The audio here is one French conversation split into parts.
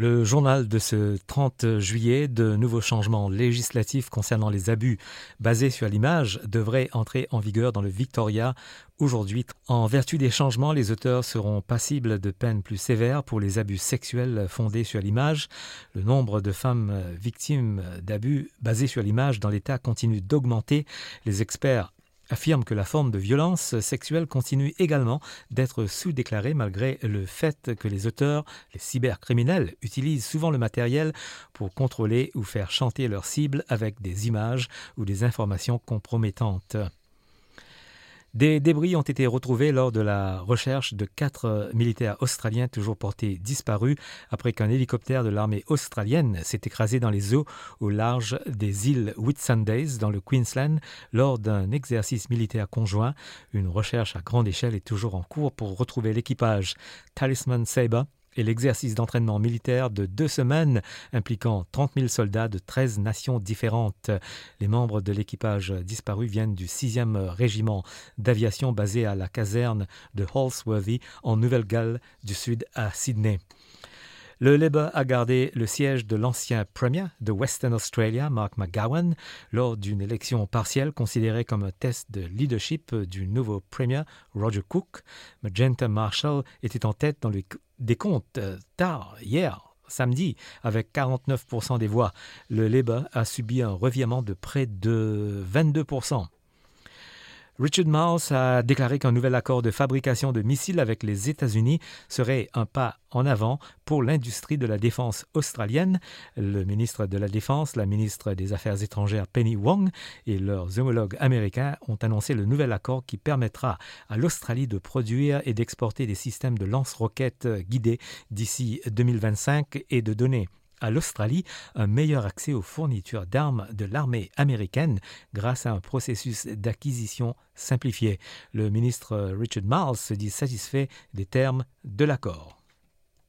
Le journal de ce 30 juillet, de nouveaux changements législatifs concernant les abus basés sur l'image devraient entrer en vigueur dans le Victoria aujourd'hui. En vertu des changements, les auteurs seront passibles de peines plus sévères pour les abus sexuels fondés sur l'image. Le nombre de femmes victimes d'abus basés sur l'image dans l'État continue d'augmenter. Les experts affirme que la forme de violence sexuelle continue également d'être sous-déclarée malgré le fait que les auteurs, les cybercriminels, utilisent souvent le matériel pour contrôler ou faire chanter leurs cibles avec des images ou des informations compromettantes. Des débris ont été retrouvés lors de la recherche de quatre militaires australiens toujours portés disparus après qu'un hélicoptère de l'armée australienne s'est écrasé dans les eaux au large des îles Whitsundays dans le Queensland lors d'un exercice militaire conjoint. Une recherche à grande échelle est toujours en cours pour retrouver l'équipage Talisman Sabre et l'exercice d'entraînement militaire de deux semaines impliquant 30 000 soldats de 13 nations différentes. Les membres de l'équipage disparu viennent du 6e régiment d'aviation basé à la caserne de Halsworthy en Nouvelle-Galles du Sud à Sydney. Le Labour a gardé le siège de l'ancien Premier de Western Australia, Mark McGowan, lors d'une élection partielle considérée comme un test de leadership du nouveau Premier, Roger Cook. Magenta Marshall était en tête dans le décompte tard hier samedi avec 49% des voix. Le Labour a subi un revirement de près de 22%. Richard Marles a déclaré qu'un nouvel accord de fabrication de missiles avec les États-Unis serait un pas en avant pour l'industrie de la défense australienne. Le ministre de la Défense, la ministre des Affaires étrangères Penny Wong et leurs homologues américains ont annoncé le nouvel accord qui permettra à l'Australie de produire et d'exporter des systèmes de lance-roquettes guidés d'ici 2025 et de donner à l'Australie un meilleur accès aux fournitures d'armes de l'armée américaine grâce à un processus d'acquisition simplifié. Le ministre Richard Marles se dit satisfait des termes de l'accord.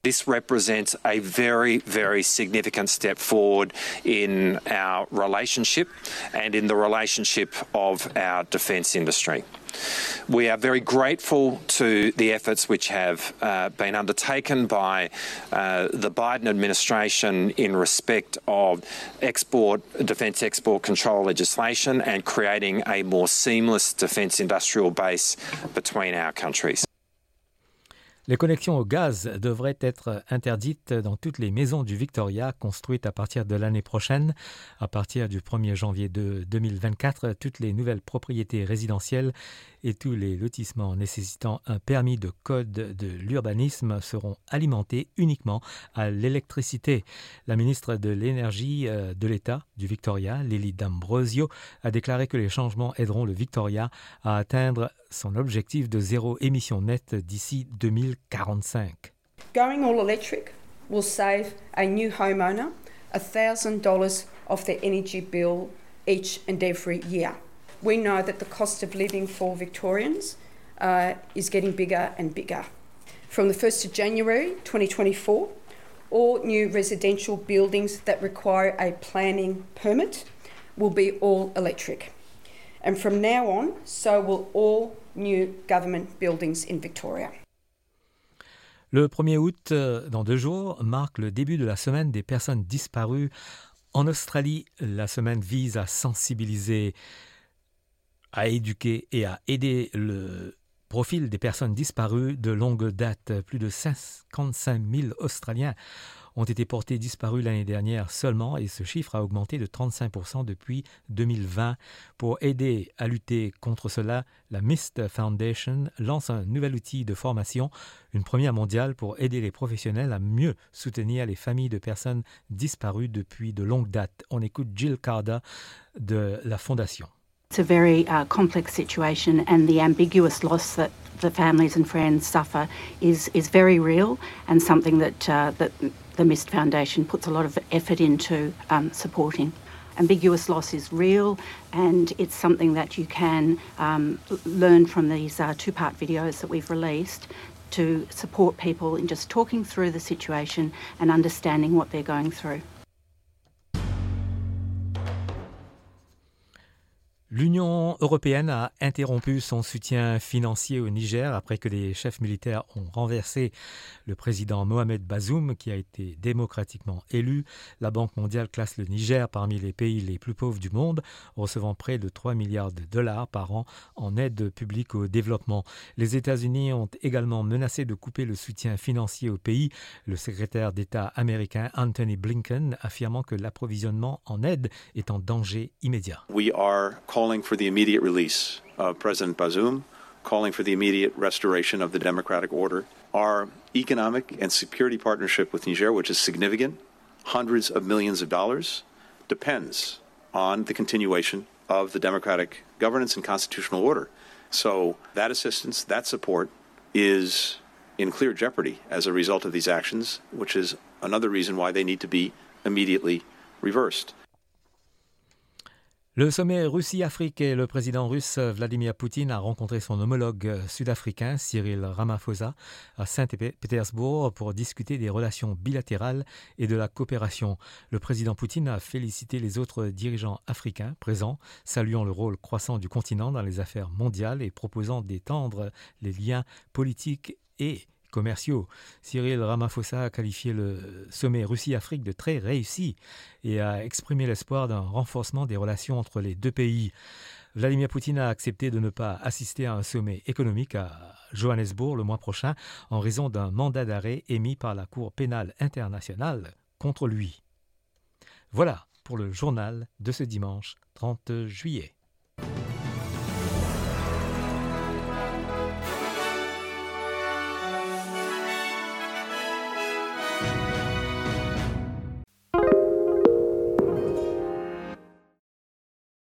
This represents a very, very significant step forward in our relationship and in the relationship of our defence industry. We are very grateful to the efforts which have uh, been undertaken by uh, the Biden administration in respect of export, defence export control legislation and creating a more seamless defence industrial base between our countries. Les connexions au gaz devraient être interdites dans toutes les maisons du Victoria construites à partir de l'année prochaine. À partir du 1er janvier de 2024, toutes les nouvelles propriétés résidentielles et tous les lotissements nécessitant un permis de code de l'urbanisme seront alimentés uniquement à l'électricité. La ministre de l'Énergie euh, de l'État du Victoria, Lily D'Ambrosio, a déclaré que les changements aideront le Victoria à atteindre son objectif de zéro émission nette d'ici 2045. Going all electric will save a new homeowner $1,000 off their energy bill each and every year. we know that the cost of living for Victorians uh, is getting bigger and bigger. From the 1st of January 2024, all new residential buildings that require a planning permit will be all electric. And from now on, so will all new government buildings in Victoria. Le 1er août, euh, dans deux jours, marque le début de la semaine des personnes disparues. En Australie, la semaine vise à sensibiliser à éduquer et à aider le profil des personnes disparues de longue date. Plus de 55 000 Australiens ont été portés disparus l'année dernière seulement et ce chiffre a augmenté de 35% depuis 2020. Pour aider à lutter contre cela, la MIST Foundation lance un nouvel outil de formation, une première mondiale pour aider les professionnels à mieux soutenir les familles de personnes disparues depuis de longues dates. On écoute Jill Carda de la Fondation. It's a very uh, complex situation, and the ambiguous loss that the families and friends suffer is is very real, and something that uh, that the Mist Foundation puts a lot of effort into um, supporting. Ambiguous loss is real, and it's something that you can um, learn from these uh, two-part videos that we've released to support people in just talking through the situation and understanding what they're going through. L'Union européenne a interrompu son soutien financier au Niger après que des chefs militaires ont renversé le président Mohamed Bazoum qui a été démocratiquement élu. La Banque mondiale classe le Niger parmi les pays les plus pauvres du monde, recevant près de 3 milliards de dollars par an en aide publique au développement. Les États-Unis ont également menacé de couper le soutien financier au pays, le secrétaire d'État américain Anthony Blinken affirmant que l'approvisionnement en aide est en danger immédiat. Calling for the immediate release of President Bazoum, calling for the immediate restoration of the democratic order. Our economic and security partnership with Niger, which is significant, hundreds of millions of dollars, depends on the continuation of the democratic governance and constitutional order. So that assistance, that support is in clear jeopardy as a result of these actions, which is another reason why they need to be immediately reversed. Le sommet Russie-Afrique et le président russe Vladimir Poutine a rencontré son homologue sud-africain Cyril Ramaphosa à Saint-Pétersbourg pour discuter des relations bilatérales et de la coopération. Le président Poutine a félicité les autres dirigeants africains présents, saluant le rôle croissant du continent dans les affaires mondiales et proposant d'étendre les liens politiques et commerciaux. Cyril Ramaphosa a qualifié le sommet Russie-Afrique de très réussi et a exprimé l'espoir d'un renforcement des relations entre les deux pays. Vladimir Poutine a accepté de ne pas assister à un sommet économique à Johannesburg le mois prochain en raison d'un mandat d'arrêt émis par la Cour pénale internationale contre lui. Voilà pour le journal de ce dimanche 30 juillet.